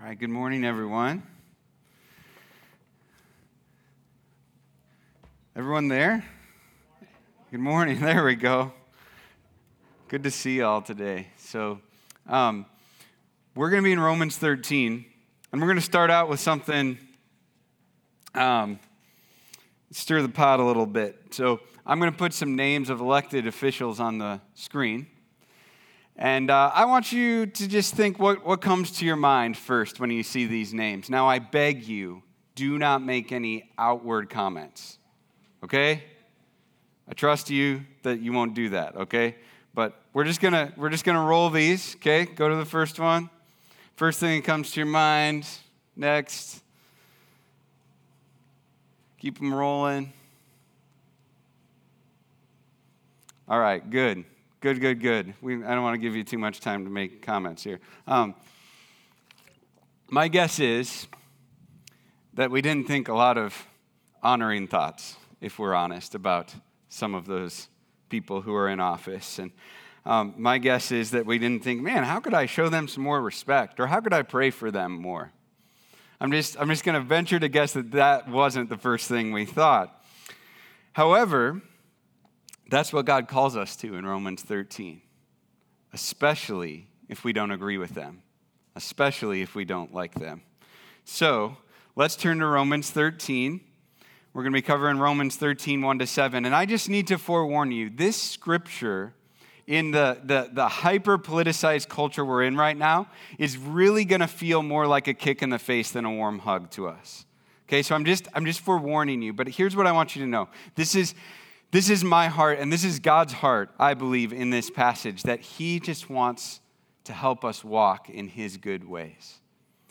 All right, good morning, everyone. Everyone there? Good morning. There we go. Good to see you all today. So, um, we're going to be in Romans 13, and we're going to start out with something, um, stir the pot a little bit. So, I'm going to put some names of elected officials on the screen. And uh, I want you to just think what, what comes to your mind first when you see these names. Now, I beg you, do not make any outward comments, okay? I trust you that you won't do that, okay? But we're just gonna we're just gonna roll these, okay? Go to the first one. First thing that comes to your mind. Next. Keep them rolling. All right, good. Good, good, good. We, I don't want to give you too much time to make comments here. Um, my guess is that we didn't think a lot of honoring thoughts, if we're honest, about some of those people who are in office. And um, my guess is that we didn't think, man, how could I show them some more respect? Or how could I pray for them more? I'm just, I'm just going to venture to guess that that wasn't the first thing we thought. However, that's what God calls us to in Romans 13, especially if we don't agree with them, especially if we don't like them. So let's turn to Romans 13. We're going to be covering Romans 13, 1 to 7. And I just need to forewarn you this scripture in the, the, the hyper politicized culture we're in right now is really going to feel more like a kick in the face than a warm hug to us. Okay, so I'm just, I'm just forewarning you. But here's what I want you to know this is, this is my heart, and this is God's heart, I believe, in this passage, that He just wants to help us walk in His good ways.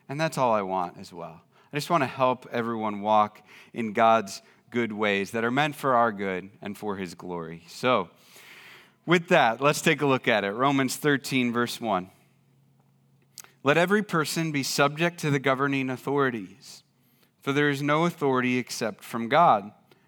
And that's all I want as well. I just want to help everyone walk in God's good ways that are meant for our good and for His glory. So, with that, let's take a look at it. Romans 13, verse 1. Let every person be subject to the governing authorities, for there is no authority except from God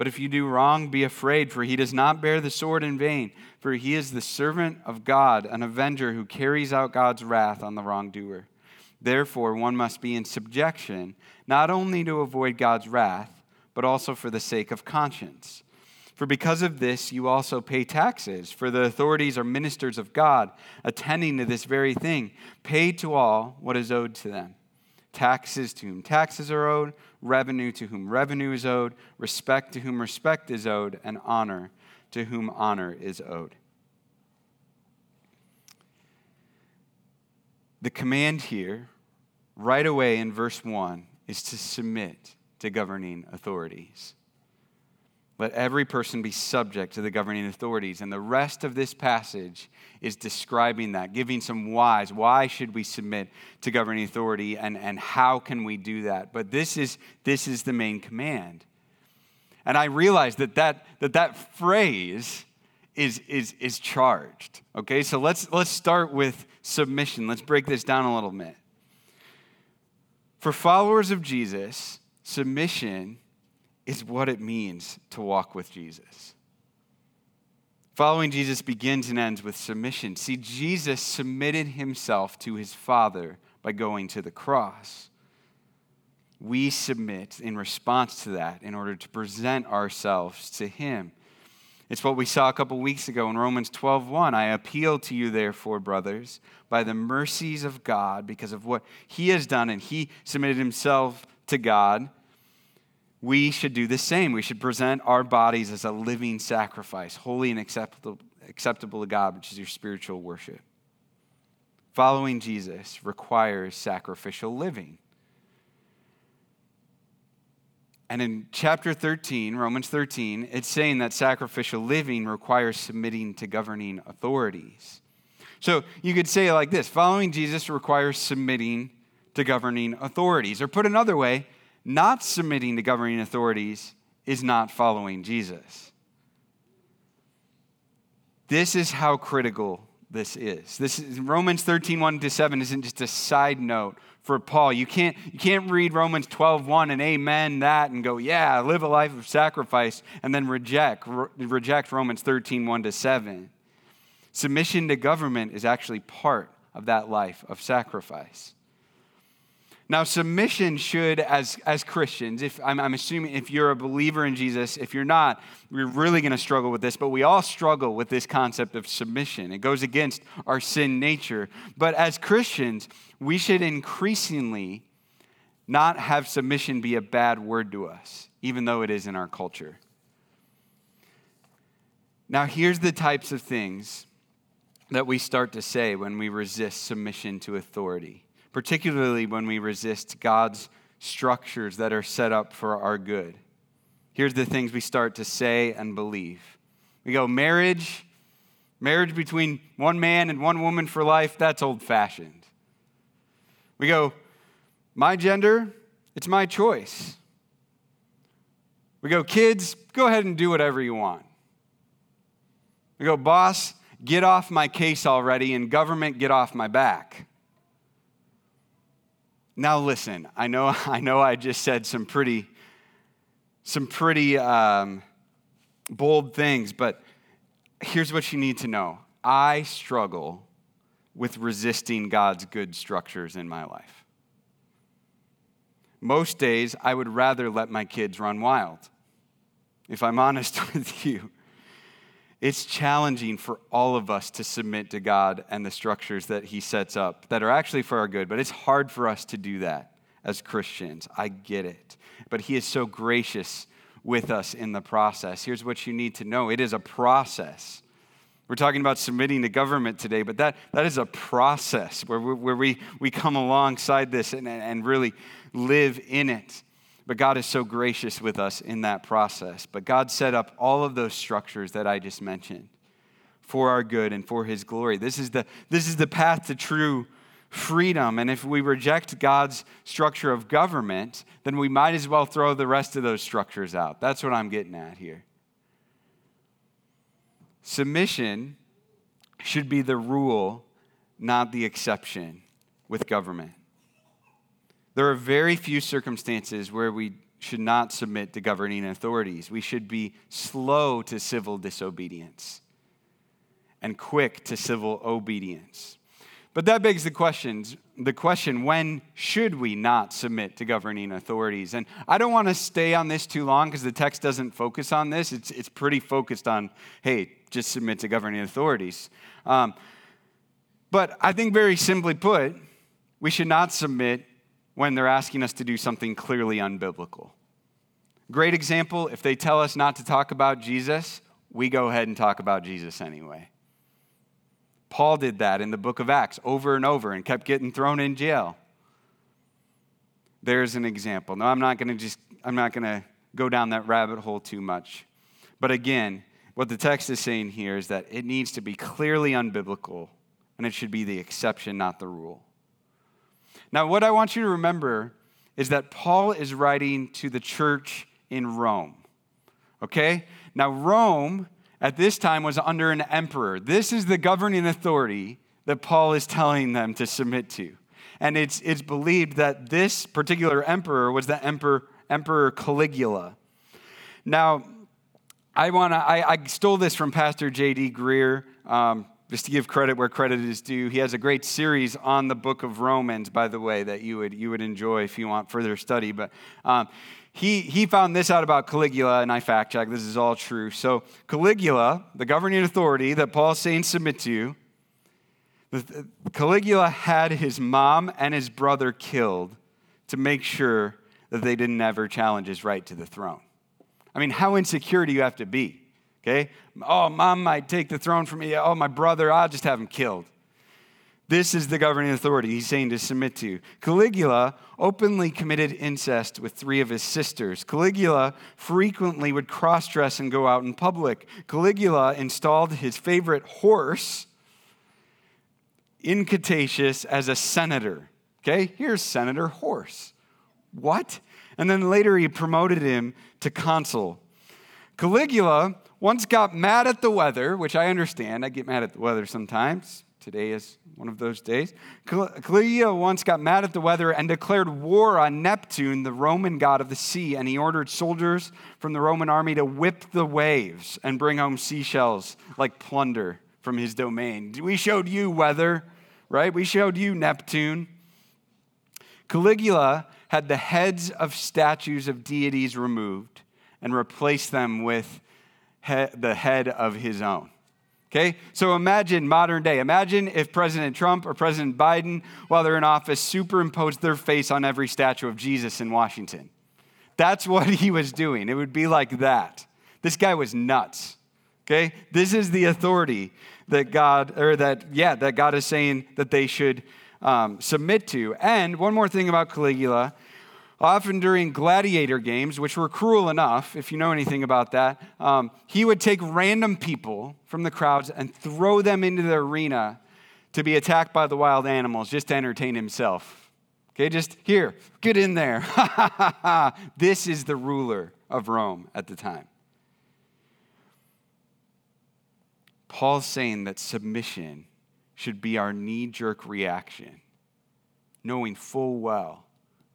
But if you do wrong, be afraid, for he does not bear the sword in vain, for he is the servant of God, an avenger who carries out God's wrath on the wrongdoer. Therefore, one must be in subjection, not only to avoid God's wrath, but also for the sake of conscience. For because of this, you also pay taxes, for the authorities are ministers of God, attending to this very thing. Pay to all what is owed to them taxes to whom taxes are owed, revenue to whom revenue is owed, respect to whom respect is owed, and honor to whom honor is owed. The command here, right away in verse 1, is to submit to governing authorities. Let every person be subject to the governing authorities. And the rest of this passage is describing that, giving some whys. Why should we submit to governing authority and, and how can we do that? But this is, this is the main command. And I realize that that, that, that phrase is, is, is charged. Okay, so let's, let's start with submission. Let's break this down a little bit. For followers of Jesus, submission is what it means to walk with Jesus. Following Jesus begins and ends with submission. See, Jesus submitted himself to his Father by going to the cross. We submit in response to that in order to present ourselves to him. It's what we saw a couple weeks ago in Romans 12:1. I appeal to you therefore, brothers, by the mercies of God because of what he has done and he submitted himself to God we should do the same. We should present our bodies as a living sacrifice, holy and acceptable, acceptable to God, which is your spiritual worship. Following Jesus requires sacrificial living. And in chapter 13, Romans 13, it's saying that sacrificial living requires submitting to governing authorities. So you could say it like this following Jesus requires submitting to governing authorities. Or put another way, not submitting to governing authorities is not following Jesus. This is how critical this is. This is Romans 13, 1 to 7 isn't just a side note for Paul. You can't, you can't read Romans 12, 1 and amen that and go, yeah, live a life of sacrifice, and then reject, re- reject Romans 13, 1 to 7. Submission to government is actually part of that life of sacrifice. Now, submission should, as, as Christians, if I'm, I'm assuming if you're a believer in Jesus, if you're not, we're really going to struggle with this, but we all struggle with this concept of submission. It goes against our sin nature. But as Christians, we should increasingly not have submission be a bad word to us, even though it is in our culture. Now, here's the types of things that we start to say when we resist submission to authority particularly when we resist God's structures that are set up for our good. Here's the things we start to say and believe. We go, marriage, marriage between one man and one woman for life, that's old fashioned. We go, my gender, it's my choice. We go, kids, go ahead and do whatever you want. We go, boss, get off my case already, and government, get off my back. Now listen, I know, I know I just said some pretty, some pretty um, bold things, but here's what you need to know. I struggle with resisting God's good structures in my life. Most days, I would rather let my kids run wild, if I'm honest with you. It's challenging for all of us to submit to God and the structures that He sets up that are actually for our good, but it's hard for us to do that as Christians. I get it. But He is so gracious with us in the process. Here's what you need to know it is a process. We're talking about submitting to government today, but that, that is a process where, we, where we, we come alongside this and, and really live in it. But God is so gracious with us in that process. But God set up all of those structures that I just mentioned for our good and for his glory. This is the, this is the path to true freedom. And if we reject God's structure of government, then we might as well throw the rest of those structures out. That's what I'm getting at here. Submission should be the rule, not the exception with government. There are very few circumstances where we should not submit to governing authorities. We should be slow to civil disobedience and quick to civil obedience. But that begs the questions, the question, when should we not submit to governing authorities? And I don't want to stay on this too long because the text doesn't focus on this. It's, it's pretty focused on, hey, just submit to governing authorities. Um, but I think very simply put, we should not submit when they're asking us to do something clearly unbiblical. Great example if they tell us not to talk about Jesus, we go ahead and talk about Jesus anyway. Paul did that in the book of Acts over and over and kept getting thrown in jail. There's an example. No, I'm not going to just I'm not going to go down that rabbit hole too much. But again, what the text is saying here is that it needs to be clearly unbiblical and it should be the exception, not the rule. Now, what I want you to remember is that Paul is writing to the church in Rome. Okay? Now, Rome at this time was under an emperor. This is the governing authority that Paul is telling them to submit to. And it's, it's believed that this particular emperor was the emperor, emperor Caligula. Now, I want to, I, I, stole this from Pastor J.D. Greear. Um, just to give credit where credit is due, he has a great series on the book of Romans, by the way, that you would, you would enjoy if you want further study. But um, he, he found this out about Caligula, and I fact check This is all true. So, Caligula, the governing authority that Paul's saying submit to, Caligula had his mom and his brother killed to make sure that they didn't ever challenge his right to the throne. I mean, how insecure do you have to be? Okay? Oh, mom might take the throne from me. Oh, my brother, I'll just have him killed. This is the governing authority he's saying to submit to. Caligula openly committed incest with three of his sisters. Caligula frequently would cross dress and go out in public. Caligula installed his favorite horse, Incitatus, as a senator. Okay, here's Senator Horse. What? And then later he promoted him to consul. Caligula once got mad at the weather, which I understand. I get mad at the weather sometimes. Today is one of those days. Caligula once got mad at the weather and declared war on Neptune, the Roman god of the sea, and he ordered soldiers from the Roman army to whip the waves and bring home seashells like plunder from his domain. We showed you weather, right? We showed you Neptune. Caligula had the heads of statues of deities removed and replaced them with he- the head of his own. Okay? So imagine modern day. Imagine if President Trump or President Biden, while they're in office, superimposed their face on every statue of Jesus in Washington. That's what he was doing. It would be like that. This guy was nuts. Okay? This is the authority that God, or that, yeah, that God is saying that they should um, submit to. And one more thing about Caligula often during gladiator games, which were cruel enough, if you know anything about that, um, he would take random people from the crowds and throw them into the arena to be attacked by the wild animals just to entertain himself. Okay, just here, get in there. this is the ruler of Rome at the time. Paul's saying that submission should be our knee jerk reaction, knowing full well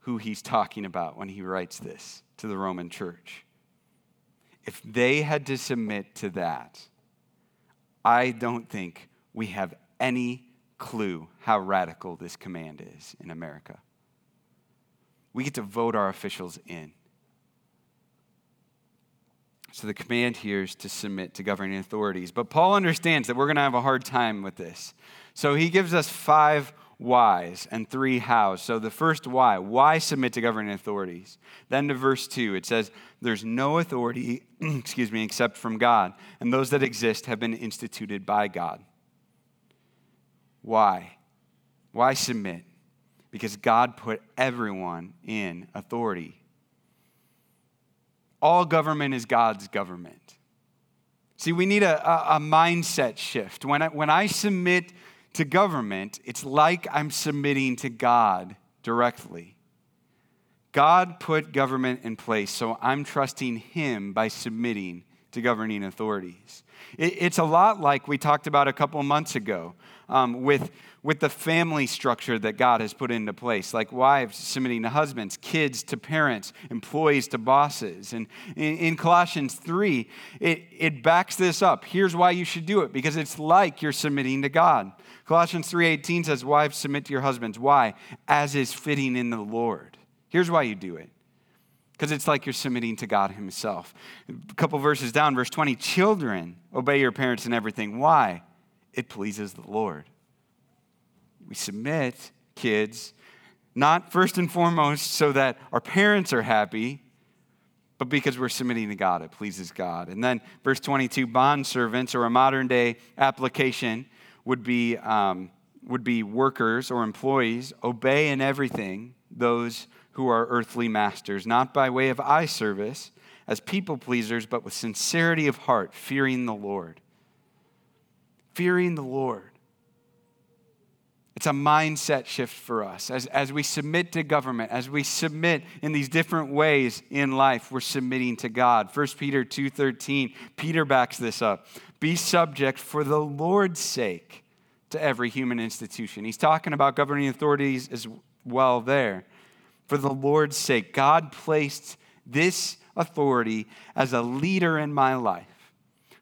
who he's talking about when he writes this to the Roman church. If they had to submit to that, I don't think we have any clue how radical this command is in America. We get to vote our officials in. So the command here is to submit to governing authorities. But Paul understands that we're going to have a hard time with this. So he gives us five whys and three hows. So the first why, why submit to governing authorities? Then to verse 2, it says, There's no authority, excuse me, except from God, and those that exist have been instituted by God. Why? Why submit? Because God put everyone in authority. All government is God's government. See, we need a, a, a mindset shift. When I, when I submit to government, it's like I'm submitting to God directly. God put government in place, so I'm trusting Him by submitting to governing authorities. It's a lot like we talked about a couple months ago um, with, with the family structure that God has put into place, like wives submitting to husbands, kids to parents, employees to bosses. And in, in Colossians 3, it, it backs this up. Here's why you should do it because it's like you're submitting to God. Colossians 3:18 says, "Wives, submit to your husbands." Why? As is fitting in the Lord. Here's why you do it. Because it's like you're submitting to God Himself. A couple verses down, verse 20 Children, obey your parents in everything. Why? It pleases the Lord. We submit, kids, not first and foremost so that our parents are happy, but because we're submitting to God. It pleases God. And then verse 22 bond servants, or a modern day application, would be, um, would be workers or employees, obey in everything those who are earthly masters, not by way of eye service as people pleasers, but with sincerity of heart, fearing the Lord. Fearing the Lord. It's a mindset shift for us. As, as we submit to government, as we submit in these different ways in life, we're submitting to God. 1 Peter 2.13, Peter backs this up. Be subject for the Lord's sake to every human institution. He's talking about governing authorities as well there. For the Lord's sake, God placed this authority as a leader in my life.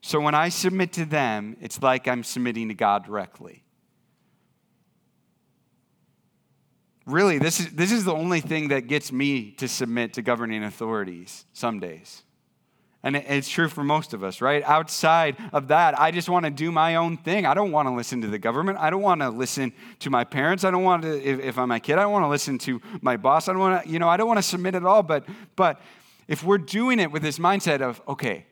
So when I submit to them, it's like I'm submitting to God directly. Really, this is, this is the only thing that gets me to submit to governing authorities some days. And it's true for most of us, right? Outside of that, I just want to do my own thing. I don't want to listen to the government. I don't want to listen to my parents. I don't want to, if, if I'm a kid, I don't want to listen to my boss. I don't want to, you know, I don't want to submit at all. But, but if we're doing it with this mindset of, okay,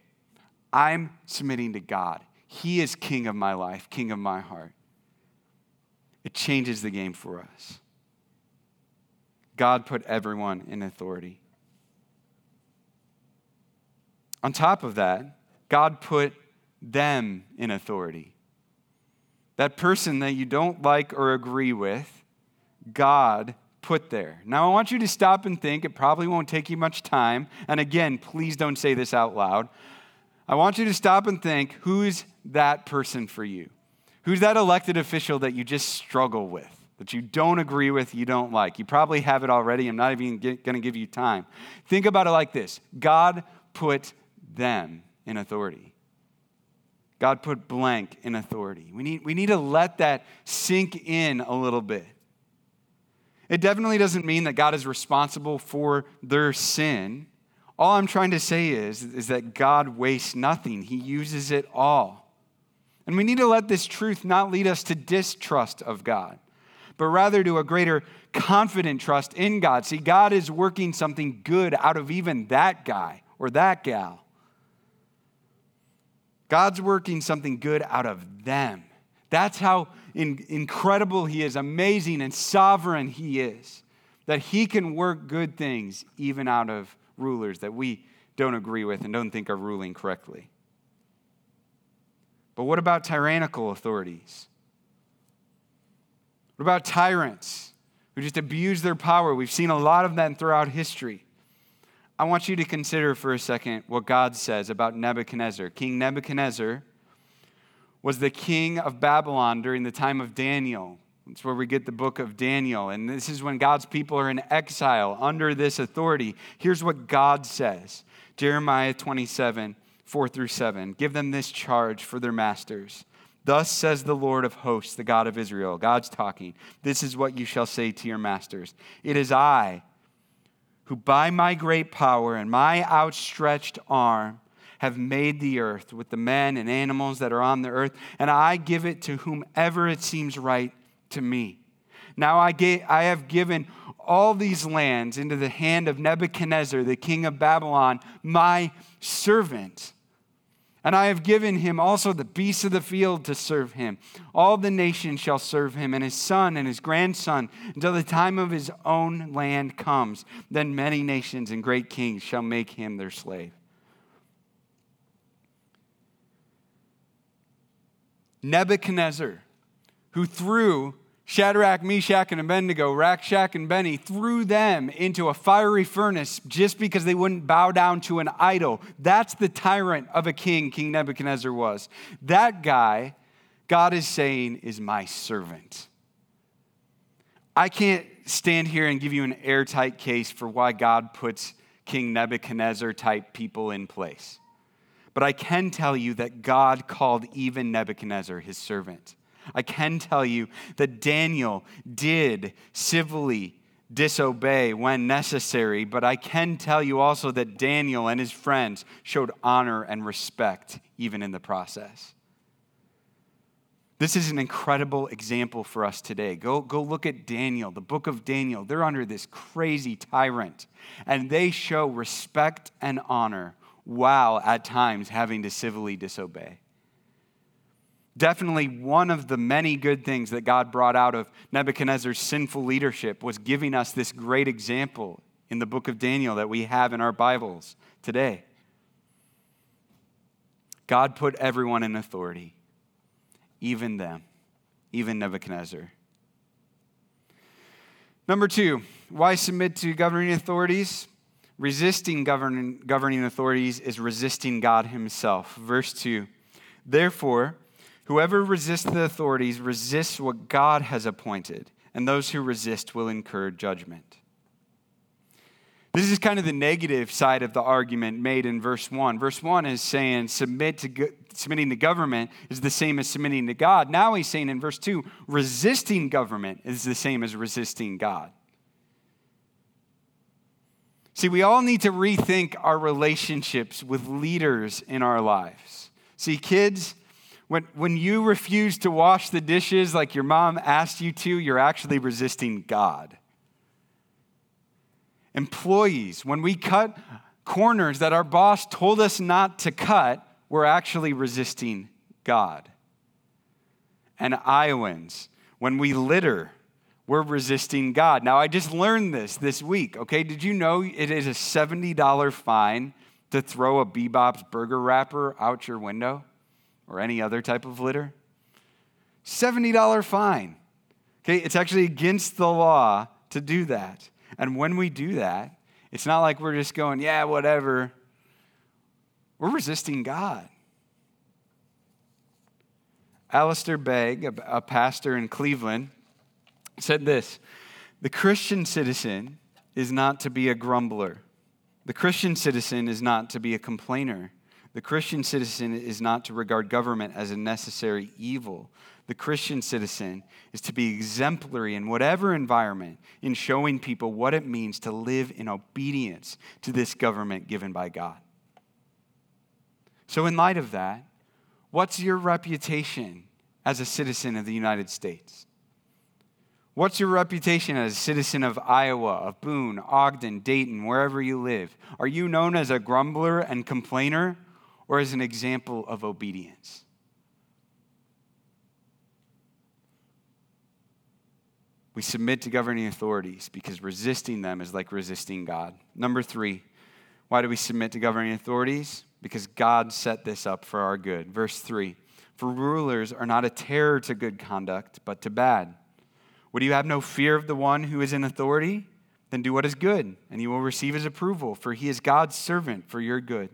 I'm submitting to God, He is king of my life, king of my heart, it changes the game for us. God put everyone in authority. On top of that, God put them in authority. That person that you don't like or agree with, God put there. Now, I want you to stop and think. It probably won't take you much time. And again, please don't say this out loud. I want you to stop and think who's that person for you? Who's that elected official that you just struggle with, that you don't agree with, you don't like? You probably have it already. I'm not even going to give you time. Think about it like this God put them in authority. God put blank in authority. We need, we need to let that sink in a little bit. It definitely doesn't mean that God is responsible for their sin. All I'm trying to say is, is that God wastes nothing, He uses it all. And we need to let this truth not lead us to distrust of God, but rather to a greater confident trust in God. See, God is working something good out of even that guy or that gal. God's working something good out of them. That's how in, incredible He is, amazing and sovereign He is, that He can work good things even out of rulers that we don't agree with and don't think are ruling correctly. But what about tyrannical authorities? What about tyrants who just abuse their power? We've seen a lot of them throughout history. I want you to consider for a second what God says about Nebuchadnezzar. King Nebuchadnezzar was the king of Babylon during the time of Daniel. That's where we get the book of Daniel. And this is when God's people are in exile under this authority. Here's what God says Jeremiah 27, 4 through 7. Give them this charge for their masters. Thus says the Lord of hosts, the God of Israel. God's talking. This is what you shall say to your masters It is I who by my great power and my outstretched arm have made the earth with the men and animals that are on the earth, and I give it to whomever it seems right to me. Now I, I have given all these lands into the hand of Nebuchadnezzar, the king of Babylon, my servant. And I have given him also the beasts of the field to serve him. All the nations shall serve him, and his son and his grandson, until the time of his own land comes. Then many nations and great kings shall make him their slave. Nebuchadnezzar, who threw Shadrach, Meshach, and Abednego, Rack, Shack, and Benny, threw them into a fiery furnace just because they wouldn't bow down to an idol. That's the tyrant of a king, King Nebuchadnezzar was. That guy, God is saying, is my servant. I can't stand here and give you an airtight case for why God puts King Nebuchadnezzar type people in place. But I can tell you that God called even Nebuchadnezzar his servant. I can tell you that Daniel did civilly disobey when necessary, but I can tell you also that Daniel and his friends showed honor and respect even in the process. This is an incredible example for us today. Go, go look at Daniel, the book of Daniel. They're under this crazy tyrant, and they show respect and honor while at times having to civilly disobey. Definitely one of the many good things that God brought out of Nebuchadnezzar's sinful leadership was giving us this great example in the book of Daniel that we have in our Bibles today. God put everyone in authority, even them, even Nebuchadnezzar. Number two, why submit to governing authorities? Resisting governing, governing authorities is resisting God Himself. Verse 2 Therefore, whoever resists the authorities resists what God has appointed, and those who resist will incur judgment. This is kind of the negative side of the argument made in verse 1. Verse 1 is saying submit to, submitting to government is the same as submitting to God. Now he's saying in verse 2 resisting government is the same as resisting God. See, we all need to rethink our relationships with leaders in our lives. See, kids, when, when you refuse to wash the dishes like your mom asked you to, you're actually resisting God. Employees, when we cut corners that our boss told us not to cut, we're actually resisting God. And Iowans, when we litter, we're resisting God. Now, I just learned this this week, okay? Did you know it is a $70 fine to throw a Bebop's burger wrapper out your window or any other type of litter? $70 fine. Okay, it's actually against the law to do that. And when we do that, it's not like we're just going, yeah, whatever. we're resisting God. Alistair Begg, a, pastor in Cleveland, said this The Christian citizen is not to be a grumbler. The Christian citizen is not to be a complainer. The Christian citizen is not to regard government as a necessary evil. The Christian citizen is to be exemplary in whatever environment in showing people what it means to live in obedience to this government given by God. So, in light of that, what's your reputation as a citizen of the United States? What's your reputation as a citizen of Iowa, of Boone, Ogden, Dayton, wherever you live? Are you known as a grumbler and complainer or as an example of obedience? We submit to governing authorities because resisting them is like resisting God. Number three, why do we submit to governing authorities? Because God set this up for our good. Verse three, for rulers are not a terror to good conduct, but to bad. Would you have no fear of the one who is in authority? Then do what is good, and you will receive his approval, for he is God's servant for your good.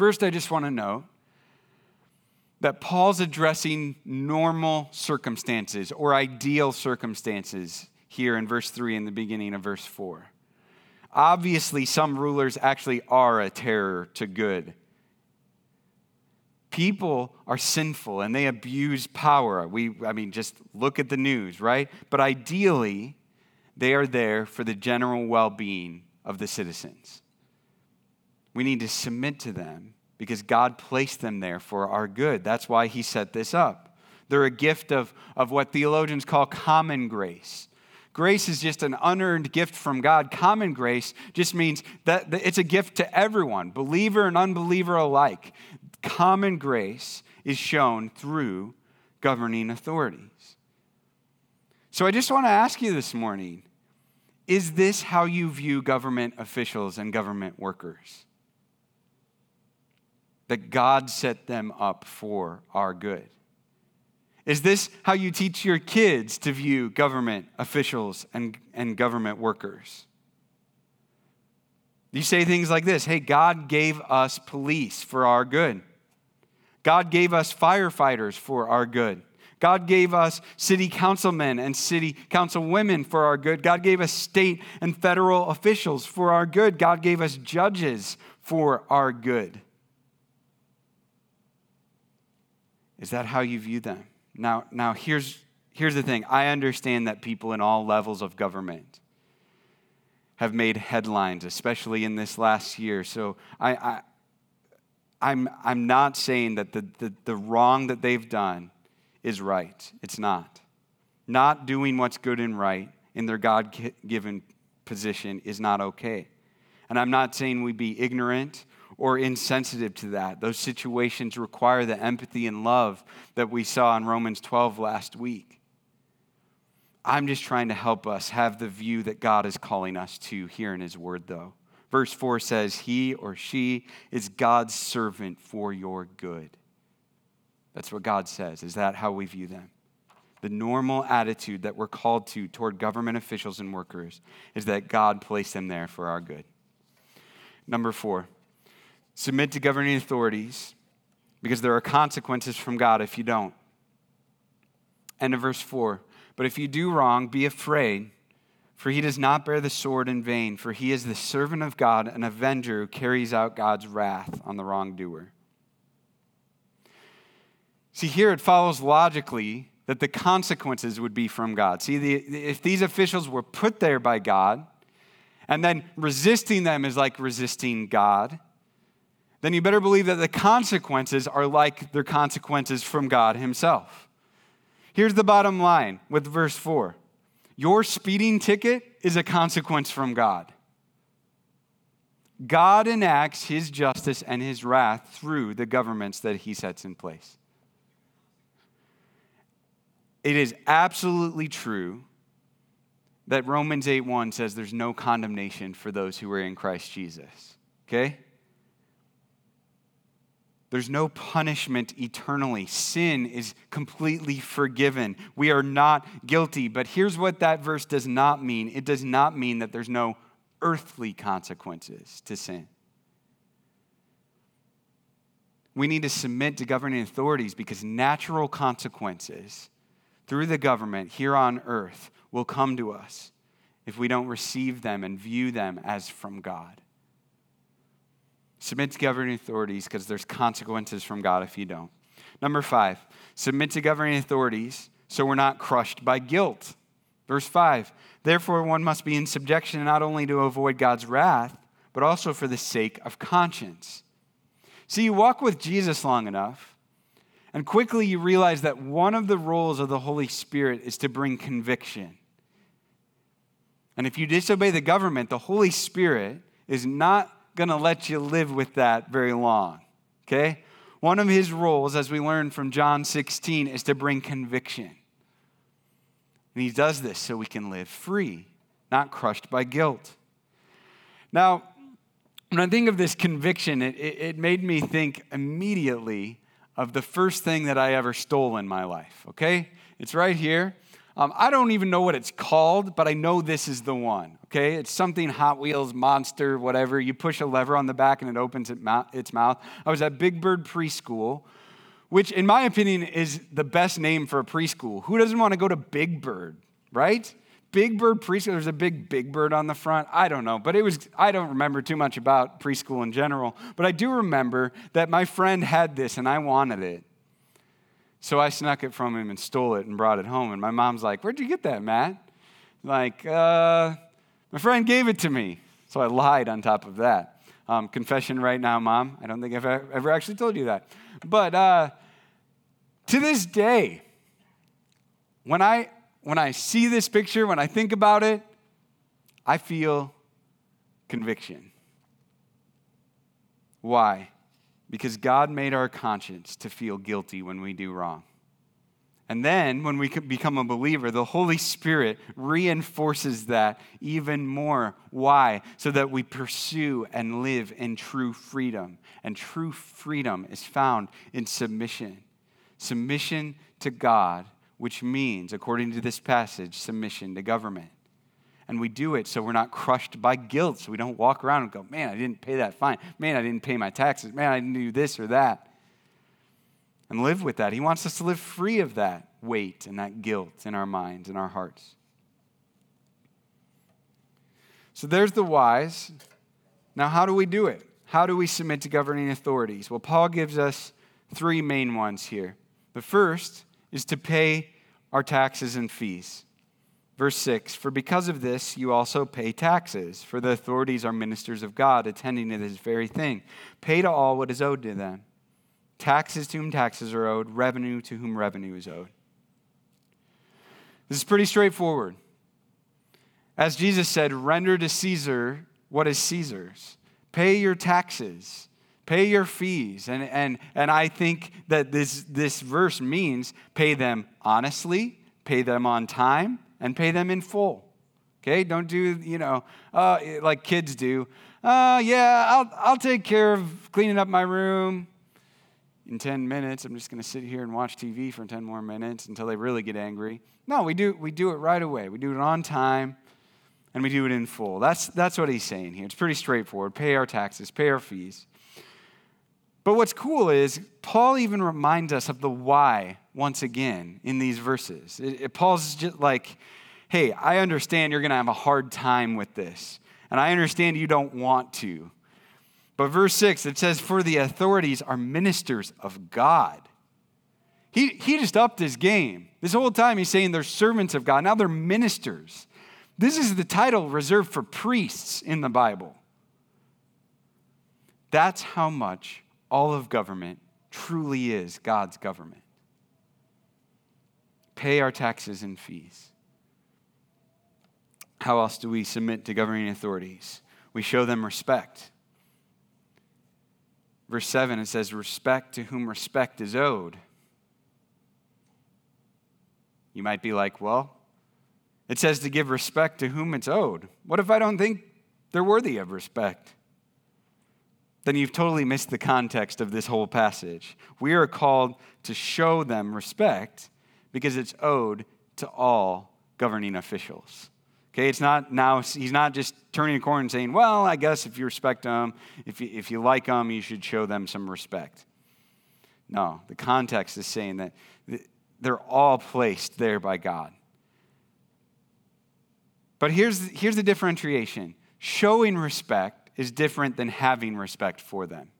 First, I just want to note that Paul's addressing normal circumstances or ideal circumstances here in verse 3 and the beginning of verse 4. Obviously, some rulers actually are a terror to good people are sinful and they abuse power. We, I mean, just look at the news, right? But ideally, they are there for the general well being of the citizens. We need to submit to them because God placed them there for our good. That's why He set this up. They're a gift of, of what theologians call common grace. Grace is just an unearned gift from God. Common grace just means that it's a gift to everyone, believer and unbeliever alike common grace is shown through governing authorities. So I just want to ask you this morning is this how you view government officials and government workers? That God set them up for our good. Is this how you teach your kids to view government officials and, and government workers? You say things like this Hey, God gave us police for our good. God gave us firefighters for our good. God gave us city councilmen and city councilwomen for our good. God gave us state and federal officials for our good. God gave us judges for our good. Is that how you view them? Now, now here's, here's the thing I understand that people in all levels of government have made headlines, especially in this last year. So I, I, I'm, I'm not saying that the, the, the wrong that they've done is right. It's not. Not doing what's good and right in their God given position is not okay. And I'm not saying we be ignorant or insensitive to that. Those situations require the empathy and love that we saw in Romans 12 last week. I'm just trying to help us have the view that God is calling us to here in His Word, though. Verse 4 says, He or she is God's servant for your good. That's what God says. Is that how we view them? The normal attitude that we're called to toward government officials and workers is that God placed them there for our good. Number four, submit to governing authorities because there are consequences from God if you don't. End of verse 4. But if you do wrong, be afraid for he does not bear the sword in vain, for he is the servant of God, an avenger who carries out God's wrath on the wrongdoer. See, here it follows logically that the consequences would be from God. See, the, if these officials were put there by God, and then resisting them is like resisting God, then you better believe that the consequences are like their consequences from God Himself. Here's the bottom line with verse 4 your speeding ticket is a consequence from God. God enacts his justice and his wrath through the governments that he sets in place. It is absolutely true that Romans 8:1 says there's no condemnation for those who are in Christ Jesus. Okay? There's no punishment eternally. Sin is completely forgiven. We are not guilty. But here's what that verse does not mean it does not mean that there's no earthly consequences to sin. We need to submit to governing authorities because natural consequences through the government here on earth will come to us if we don't receive them and view them as from God. Submit to governing authorities because there's consequences from God if you don't. Number five, submit to governing authorities so we're not crushed by guilt. Verse 5 Therefore, one must be in subjection not only to avoid God's wrath, but also for the sake of conscience. See, you walk with Jesus long enough, and quickly you realize that one of the roles of the Holy Spirit is to bring conviction. And if you disobey the government, the Holy Spirit is not going to let you live with that very long. Okay? One of his roles, as we learn from John 16, is to bring conviction. And he does this so we can live free, not crushed by guilt. Now, when I think of this conviction, it, it, made me think immediately of the first thing that I ever stole in my life, okay? It's right here. Um, I don't even know what it's called, but I know this is the one, okay? It's something Hot Wheels, Monster, whatever. You push a lever on the back and it opens its mouth. I was at Big Bird Preschool which, in my opinion, is the best name for a preschool. Who doesn't want to go to Big Bird, right? Big Bird preschool, there's a big Big Bird on the front. I don't know, but it was, I don't remember too much about preschool in general. But I do remember that my friend had this and I wanted it. So I snuck it from him and stole it and brought it home. And my mom's like, Where'd you get that, Matt? Like, uh, my friend gave it to me. So I lied on top of that. Um, confession right now, mom. I don't think I've ever actually told you that. But uh, to this day, when I, when I see this picture, when I think about it, I feel conviction. Why? Because God made our conscience to feel guilty when we do wrong. And then when we become a believer, the Holy Spirit reinforces that even more. Why? So that we pursue and live in true freedom. And true freedom is found in submission. Submission to God, which means, according to this passage, submission to government. And we do it so we're not crushed by guilt. So we don't walk around and go, man, I didn't pay that fine. Man, I didn't pay my taxes. Man, I didn't do this or that and live with that. He wants us to live free of that weight and that guilt in our minds and our hearts. So there's the whys. Now, how do we do it? How do we submit to governing authorities? Well, Paul gives us three main ones here. The first is to pay our taxes and fees. Verse 6 For because of this, you also pay taxes, for the authorities are ministers of God, attending to this very thing. Pay to all what is owed to them taxes to whom taxes are owed, revenue to whom revenue is owed. This is pretty straightforward. As Jesus said, render to Caesar what is Caesar's. Pay your taxes, pay your fees. And, and, and I think that this, this verse means pay them honestly, pay them on time, and pay them in full. Okay? Don't do, you know, uh, like kids do. Uh, yeah, I'll, I'll take care of cleaning up my room in 10 minutes, I'm just going to sit here and watch TV for 10 more minutes until they really get angry. No, we do, we do it right away. We do it on time and we do it in full. That's, that's what he's saying here. It's pretty straightforward. Pay our taxes, pay our fees. But what's cool is Paul even reminds us of the why once again in these verses. It, it, Paul's just like, hey, I understand you're going to have a hard time with this, and I understand you don't want to. But verse 6, it says, For the authorities are ministers of God. He, he just upped his game. This whole time he's saying they're servants of God. Now they're ministers. This is the title reserved for priests in the Bible. That's how much all of government truly is God's government. Pay our taxes and fees. How else do we submit to governing authorities? We show them respect. Verse 7, it says, Respect to whom respect is owed. You might be like, Well, it says to give respect to whom it's owed. What if I don't think they're worthy of respect? Then you've totally missed the context of this whole passage. We are called to show them respect because it's owed to all governing officials. Okay, it's not now, he's not just turning a corner and saying, well, I guess if you respect them, if you, if you like them, you should show them some respect. No, the context is saying that they're all placed there by God. But here's, here's the differentiation showing respect is different than having respect for them.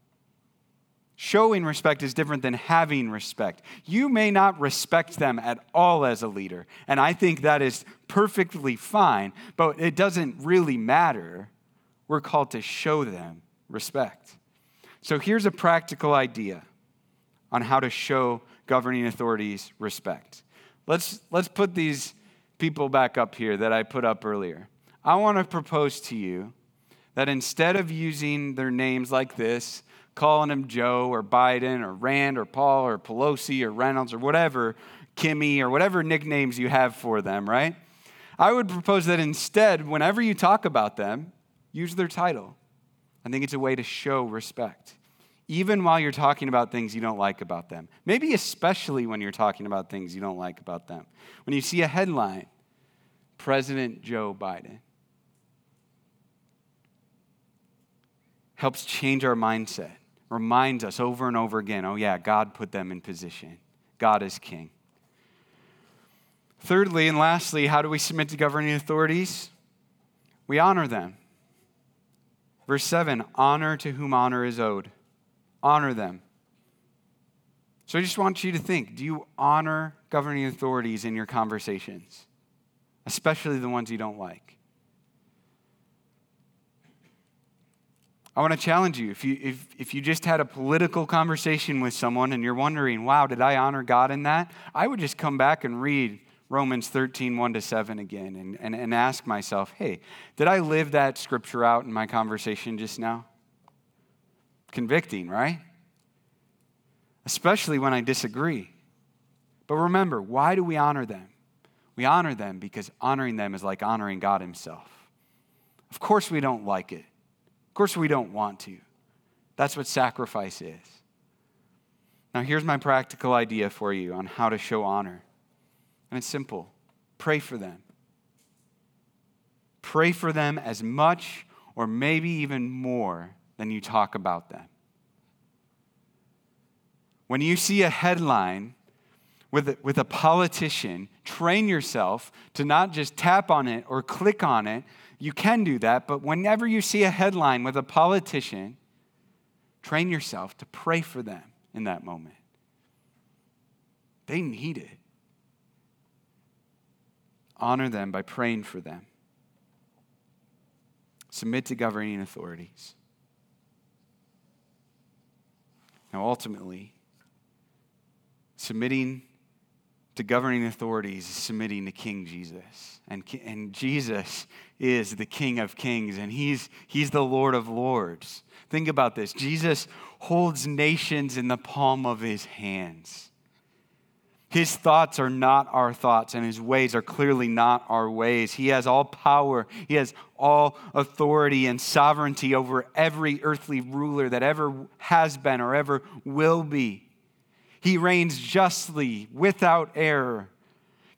Showing respect is different than having respect. You may not respect them at all as a leader, and I think that is perfectly fine, but it doesn't really matter. We're called to show them respect. So here's a practical idea on how to show governing authorities respect. Let's, let's put these people back up here that I put up earlier. I want to propose to you that instead of using their names like this, calling them Joe or Biden or Rand or Paul or Pelosi or Reynolds or whatever, Kimmy or whatever nicknames you have for them, right? I would propose that instead, whenever you talk about them, use their title. I think it's a way to show respect, even while you're talking about things you don't like about them. Maybe especially when you're talking about things you don't like about them. When you see a headline, President Joe Biden, helps change our mindset reminds us over and over again oh, yeah, God put them in position. God is king. Thirdly and lastly, how do we submit to governing authorities? We honor them. Verse 7 honor to whom honor is owed. Honor them. So I just want you to think do you honor governing authorities in your conversations, especially the ones you don't like? I want to challenge you. If you, if, if you just had a political conversation with someone and you're wondering, wow, did I honor God in that? I would just come back and read Romans 13, 1 to 7 again and, and, and ask myself, hey, did I live that scripture out in my conversation just now? Convicting, right? Especially when I disagree. But remember, why do we honor them? We honor them because honoring them is like honoring God Himself. Of course, we don't like it. Of course, we don't want to. That's what sacrifice is. Now, here's my practical idea for you on how to show honor. And it's simple pray for them. Pray for them as much or maybe even more than you talk about them. When you see a headline with a, with a politician, train yourself to not just tap on it or click on it you can do that, but whenever you see a headline with a politician, train yourself to pray for them in that moment. They need it. Honor them by praying for them. Submit to governing authorities. Now, ultimately, submitting to governing authorities submitting to King Jesus. And, and Jesus is the King of kings, and he's, he's the Lord of lords. Think about this Jesus holds nations in the palm of his hands. His thoughts are not our thoughts, and his ways are clearly not our ways. He has all power, he has all authority and sovereignty over every earthly ruler that ever has been or ever will be. He reigns justly, without error.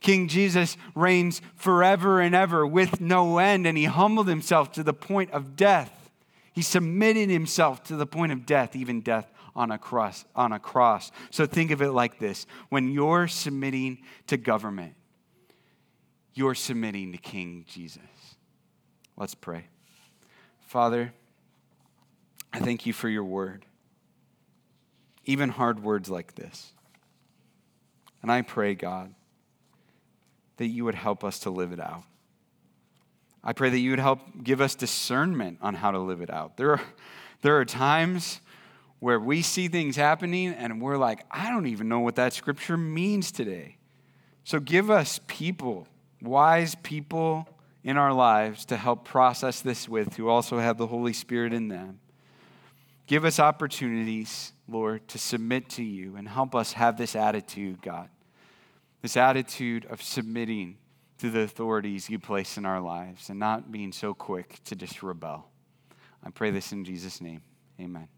King Jesus reigns forever and ever with no end, and he humbled himself to the point of death. He submitted himself to the point of death, even death on a cross. On a cross. So think of it like this when you're submitting to government, you're submitting to King Jesus. Let's pray. Father, I thank you for your word even hard words like this. And I pray, God, that you would help us to live it out. I pray that you would help give us discernment on how to live it out. There are, there are times where we see things happening and we're like, I don't even know what that scripture means today. So give us people, wise people in our lives to help process this with, who also have the Holy Spirit in them. Give us opportunities, Lord, to submit to you and help us have this attitude, God. This attitude of submitting to the authorities you place in our lives and not being so quick to just rebel. I pray this in Jesus' name. Amen.